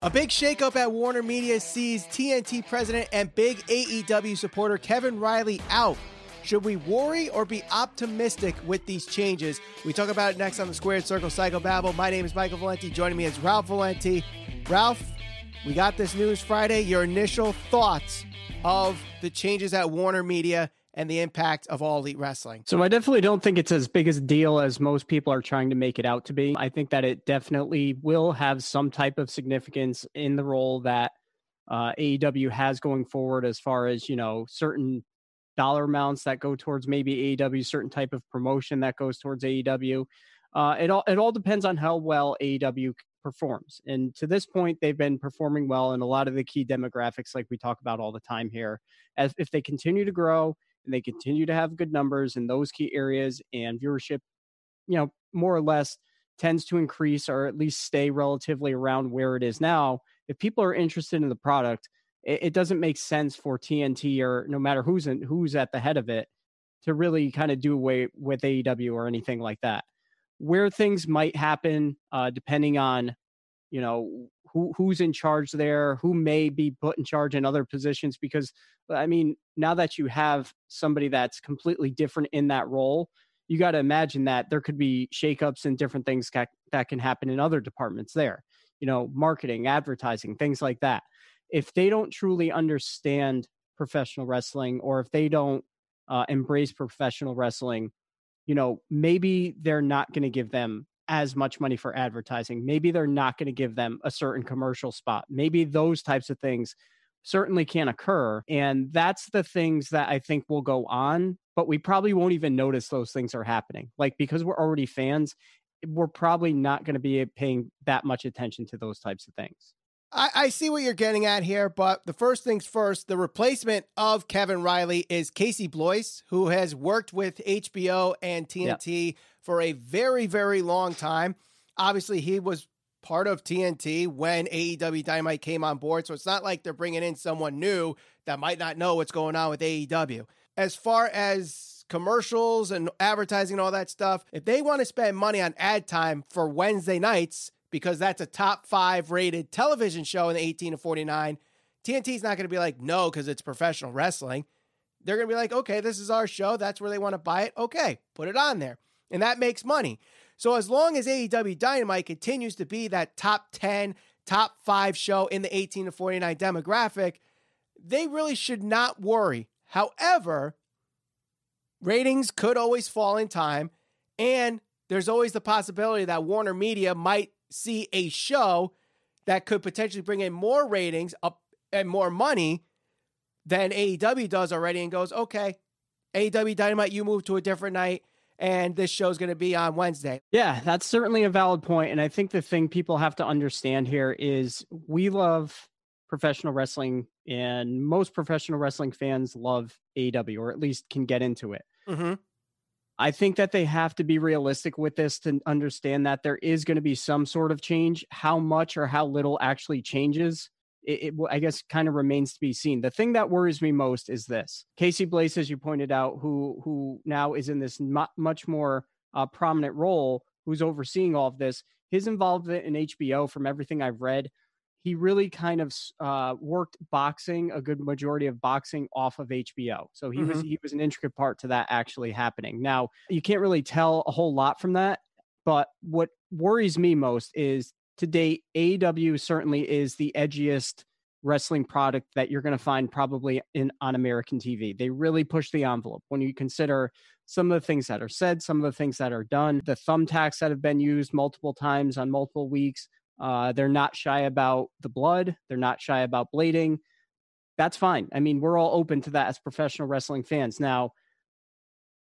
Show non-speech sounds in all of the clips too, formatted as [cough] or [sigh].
A big shakeup at Warner Media sees TNT president and big AEW supporter Kevin Reilly out. Should we worry or be optimistic with these changes? We talk about it next on the Squared Circle Psycho Babble. My name is Michael Valenti. Joining me is Ralph Valenti. Ralph, we got this news Friday. Your initial thoughts of the changes at Warner Media and the impact of all elite wrestling. So I definitely don't think it's as big a deal as most people are trying to make it out to be. I think that it definitely will have some type of significance in the role that uh, AEW has going forward, as far as you know, certain dollar amounts that go towards maybe AEW, certain type of promotion that goes towards AEW. Uh, it all it all depends on how well AEW performs. And to this point, they've been performing well in a lot of the key demographics, like we talk about all the time here. As if they continue to grow and they continue to have good numbers in those key areas and viewership, you know, more or less tends to increase or at least stay relatively around where it is now. If people are interested in the product, it, it doesn't make sense for TNT or no matter who's in, who's at the head of it to really kind of do away with AEW or anything like that. Where things might happen, uh, depending on, you know, who who's in charge there, who may be put in charge in other positions, because I mean, now that you have somebody that's completely different in that role, you got to imagine that there could be shakeups and different things that, that can happen in other departments there, you know, marketing, advertising, things like that. If they don't truly understand professional wrestling or if they don't uh, embrace professional wrestling, you know, maybe they're not going to give them as much money for advertising. Maybe they're not going to give them a certain commercial spot. Maybe those types of things certainly can occur. And that's the things that I think will go on, but we probably won't even notice those things are happening. Like because we're already fans, we're probably not going to be paying that much attention to those types of things. I, I, see what you're getting at here, but the first things first, the replacement of Kevin Reilly is Casey Bloys, who has worked with HBO and TNT yep. for a very, very long time. Obviously, he was part of TNT when AEW Dynamite came on board. So it's not like they're bringing in someone new that might not know what's going on with AEW. As far as commercials and advertising and all that stuff, if they want to spend money on ad time for Wednesday nights, because that's a top five rated television show in the 18 to 49, TNT's not going to be like, no, because it's professional wrestling. They're going to be like, okay, this is our show. That's where they want to buy it. Okay, put it on there. And that makes money. So as long as AEW Dynamite continues to be that top 10, top 5 show in the 18 to 49 demographic, they really should not worry. However, ratings could always fall in time and there's always the possibility that Warner Media might see a show that could potentially bring in more ratings up and more money than AEW does already and goes, "Okay, AEW Dynamite, you move to a different night and this show's going to be on Wednesday. Yeah, that's certainly a valid point. And I think the thing people have to understand here is we love professional wrestling, and most professional wrestling fans love AEW, or at least can get into it. Mm-hmm. I think that they have to be realistic with this to understand that there is going to be some sort of change. How much or how little actually changes it, it, I guess kind of remains to be seen. The thing that worries me most is this: Casey Bloys, as you pointed out, who who now is in this much more uh, prominent role, who's overseeing all of this. His involvement in HBO, from everything I've read, he really kind of uh, worked boxing, a good majority of boxing, off of HBO. So he mm-hmm. was he was an intricate part to that actually happening. Now you can't really tell a whole lot from that, but what worries me most is to date, AEW certainly is the edgiest wrestling product that you're going to find probably in on American TV. They really push the envelope when you consider some of the things that are said, some of the things that are done, the thumbtacks that have been used multiple times on multiple weeks. Uh, they're not shy about the blood. They're not shy about blading. That's fine. I mean, we're all open to that as professional wrestling fans. Now,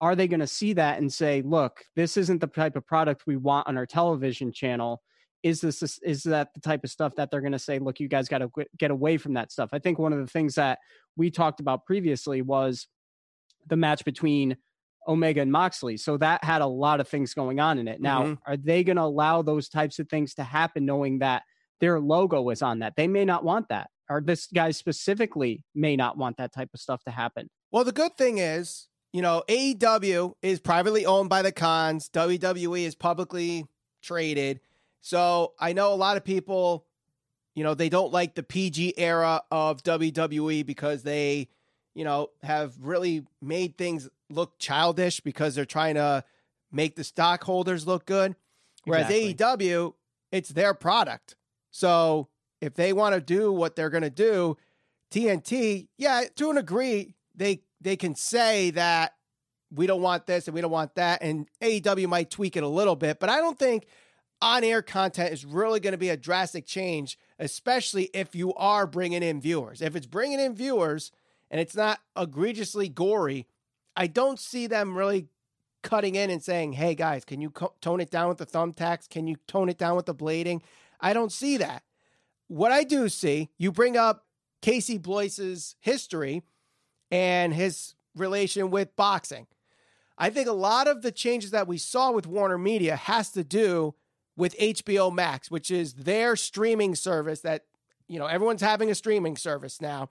are they going to see that and say, look, this isn't the type of product we want on our television channel? is this is that the type of stuff that they're going to say look you guys got to get away from that stuff i think one of the things that we talked about previously was the match between omega and moxley so that had a lot of things going on in it. Now mm-hmm. are they going to allow those types of things to happen knowing that their logo is on that? They may not want that or this guy specifically may not want that type of stuff to happen. Well the good thing is you know aew is privately owned by the Khans, wwe is publicly traded. So I know a lot of people you know, they don't like the PG era of WWE because they, you know, have really made things look childish because they're trying to make the stockholders look good. Whereas exactly. AEW, it's their product. So if they want to do what they're going to do, TNT, yeah, to an degree, they they can say that we don't want this and we don't want that, and AEW might tweak it a little bit, but I don't think on air content is really going to be a drastic change, especially if you are bringing in viewers. If it's bringing in viewers and it's not egregiously gory, I don't see them really cutting in and saying, hey guys, can you co- tone it down with the thumbtacks? Can you tone it down with the blading? I don't see that. What I do see, you bring up Casey Bloys's history and his relation with boxing. I think a lot of the changes that we saw with Warner Media has to do with HBO Max, which is their streaming service that, you know, everyone's having a streaming service now.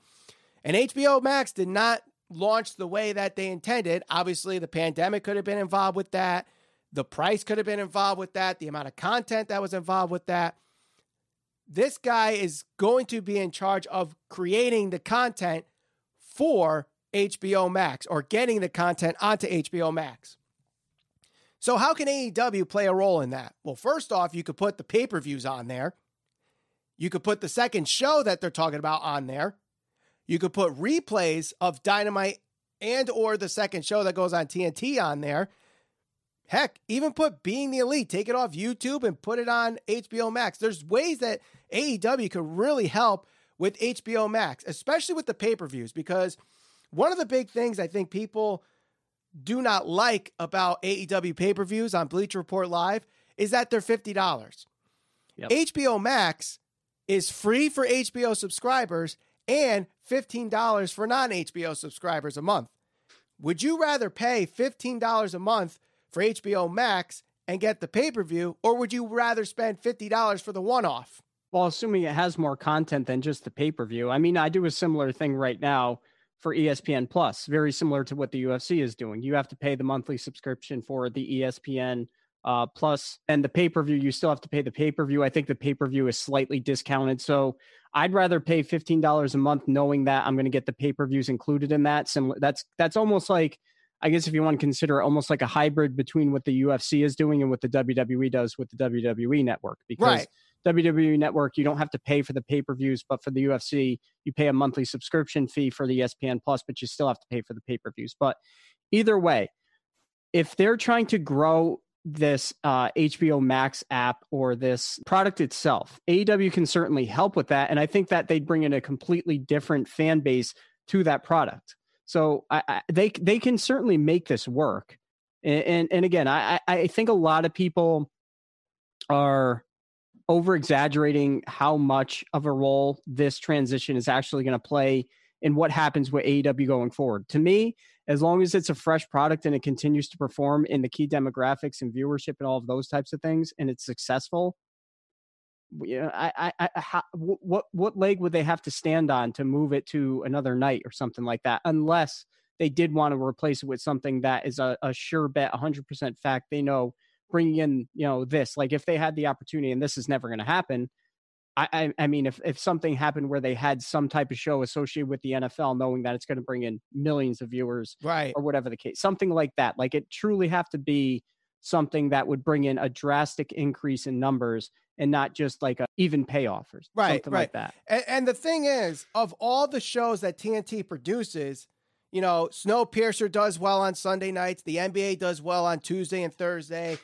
And HBO Max did not launch the way that they intended. Obviously, the pandemic could have been involved with that. The price could have been involved with that. The amount of content that was involved with that. This guy is going to be in charge of creating the content for HBO Max or getting the content onto HBO Max. So, how can AEW play a role in that? Well, first off, you could put the pay per views on there. You could put the second show that they're talking about on there. You could put replays of Dynamite and or the second show that goes on TNT on there. Heck, even put Being the Elite, take it off YouTube and put it on HBO Max. There's ways that AEW could really help with HBO Max, especially with the pay-per-views because one of the big things I think people do not like about AEW pay per views on Bleacher Report Live is that they're $50. Yep. HBO Max is free for HBO subscribers and $15 for non HBO subscribers a month. Would you rather pay $15 a month for HBO Max and get the pay per view, or would you rather spend $50 for the one off? Well, assuming it has more content than just the pay per view. I mean, I do a similar thing right now for ESPN Plus, very similar to what the UFC is doing. You have to pay the monthly subscription for the ESPN uh, Plus, and the pay per view. You still have to pay the pay per view. I think the pay per view is slightly discounted, so I'd rather pay fifteen dollars a month, knowing that I'm going to get the pay per views included in that. Similar, that's that's almost like. I guess if you want to consider it almost like a hybrid between what the UFC is doing and what the WWE does with the WWE network, because right. WWE Network, you don't have to pay for the pay per views, but for the UFC, you pay a monthly subscription fee for the ESPN Plus, but you still have to pay for the pay per views. But either way, if they're trying to grow this uh, HBO Max app or this product itself, AEW can certainly help with that. And I think that they'd bring in a completely different fan base to that product. So I, I, they they can certainly make this work. And and, and again, I I think a lot of people are over exaggerating how much of a role this transition is actually going to play in what happens with AEW going forward. To me, as long as it's a fresh product and it continues to perform in the key demographics and viewership and all of those types of things, and it's successful, I, I, I, how, what, what leg would they have to stand on to move it to another night or something like that? Unless they did want to replace it with something that is a, a sure bet, 100% fact. They know bringing in you know this like if they had the opportunity and this is never going to happen I, I, I mean if if something happened where they had some type of show associated with the NFL knowing that it's going to bring in millions of viewers right or whatever the case something like that like it truly have to be something that would bring in a drastic increase in numbers and not just like a even pay offers, right, something right. like that and, and the thing is of all the shows that TNT produces you know, Snowpiercer does well on Sunday nights. The NBA does well on Tuesday and Thursday.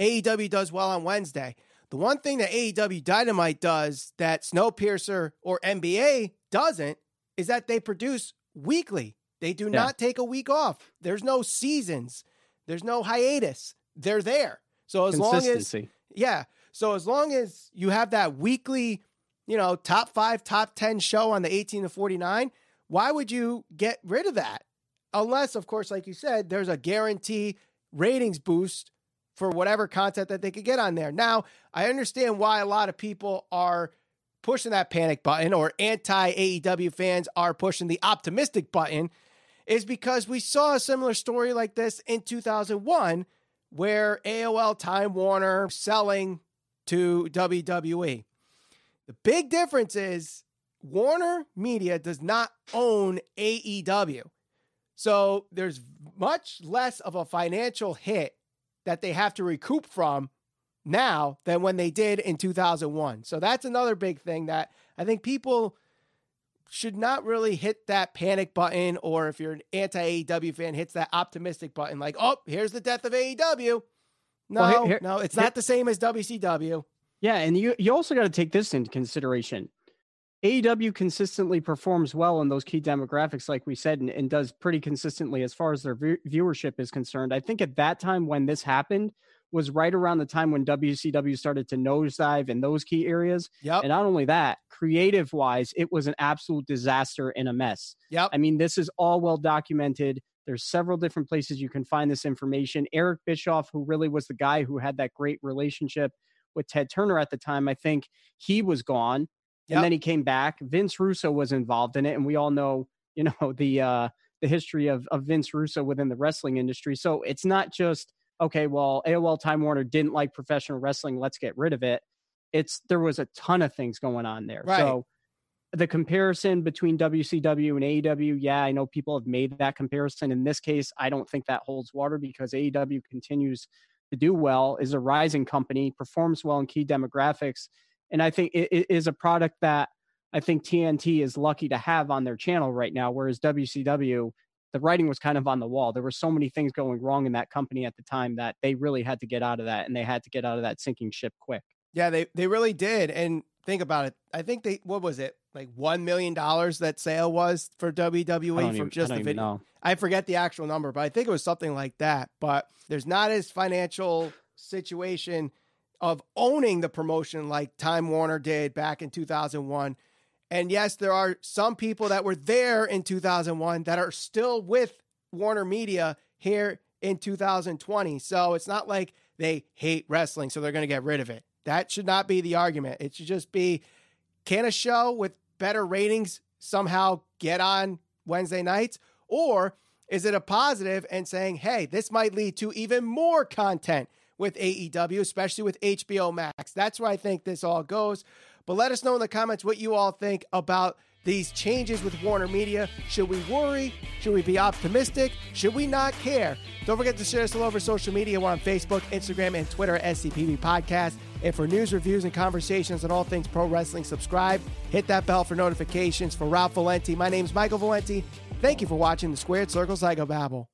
AEW does well on Wednesday. The one thing that AEW Dynamite does that Snowpiercer or NBA doesn't is that they produce weekly. They do yeah. not take a week off. There's no seasons. There's no hiatus. They're there. So as long as yeah, so as long as you have that weekly, you know, top 5, top 10 show on the 18 to 49, why would you get rid of that? Unless of course like you said, there's a guarantee ratings boost for whatever content that they could get on there. Now, I understand why a lot of people are pushing that panic button or anti AEW fans are pushing the optimistic button is because we saw a similar story like this in 2001 where AOL Time Warner selling to WWE. The big difference is Warner Media does not own AEW. So there's much less of a financial hit that they have to recoup from now than when they did in 2001. So that's another big thing that I think people should not really hit that panic button or if you're an anti AEW fan hits that optimistic button like, "Oh, here's the death of AEW." No, well, here, here, no, it's here, not the same as WCW. Yeah, and you you also got to take this into consideration. AEW consistently performs well in those key demographics, like we said, and, and does pretty consistently as far as their v- viewership is concerned. I think at that time when this happened was right around the time when WCW started to nosedive in those key areas. Yep. And not only that, creative wise, it was an absolute disaster and a mess. Yep. I mean, this is all well documented. There's several different places you can find this information. Eric Bischoff, who really was the guy who had that great relationship with Ted Turner at the time, I think he was gone. Yep. And then he came back. Vince Russo was involved in it, and we all know, [laughs] you know, the uh, the history of of Vince Russo within the wrestling industry. So it's not just okay. Well, AOL Time Warner didn't like professional wrestling. Let's get rid of it. It's there was a ton of things going on there. Right. So the comparison between WCW and AEW, yeah, I know people have made that comparison. In this case, I don't think that holds water because AEW continues to do well, is a rising company, performs well in key demographics, and I think it, it is a product that I think TNT is lucky to have on their channel right now. Whereas WCW, the writing was kind of on the wall. There were so many things going wrong in that company at the time that they really had to get out of that, and they had to get out of that sinking ship quick. Yeah, they they really did. And think about it. I think they what was it like one million dollars that sale was for WWE for even, just the video. I forget the actual number, but I think it was something like that. But there's not as financial situation of owning the promotion like Time Warner did back in 2001. And yes, there are some people that were there in 2001 that are still with Warner Media here in 2020. So it's not like they hate wrestling, so they're going to get rid of it. That should not be the argument. It should just be can a show with better ratings somehow get on Wednesday nights? Or is it a positive and saying, hey, this might lead to even more content with AEW, especially with HBO Max. That's where I think this all goes. But let us know in the comments what you all think about these changes with Warner Media. Should we worry? Should we be optimistic? Should we not care? Don't forget to share us all over social media. We're on Facebook, Instagram, and Twitter at SCPB Podcast. And for news, reviews, and conversations on all things pro wrestling, subscribe. Hit that bell for notifications. For Ralph Valenti, my name is Michael Valenti. Thank you for watching the Squared Circle Psychobabble.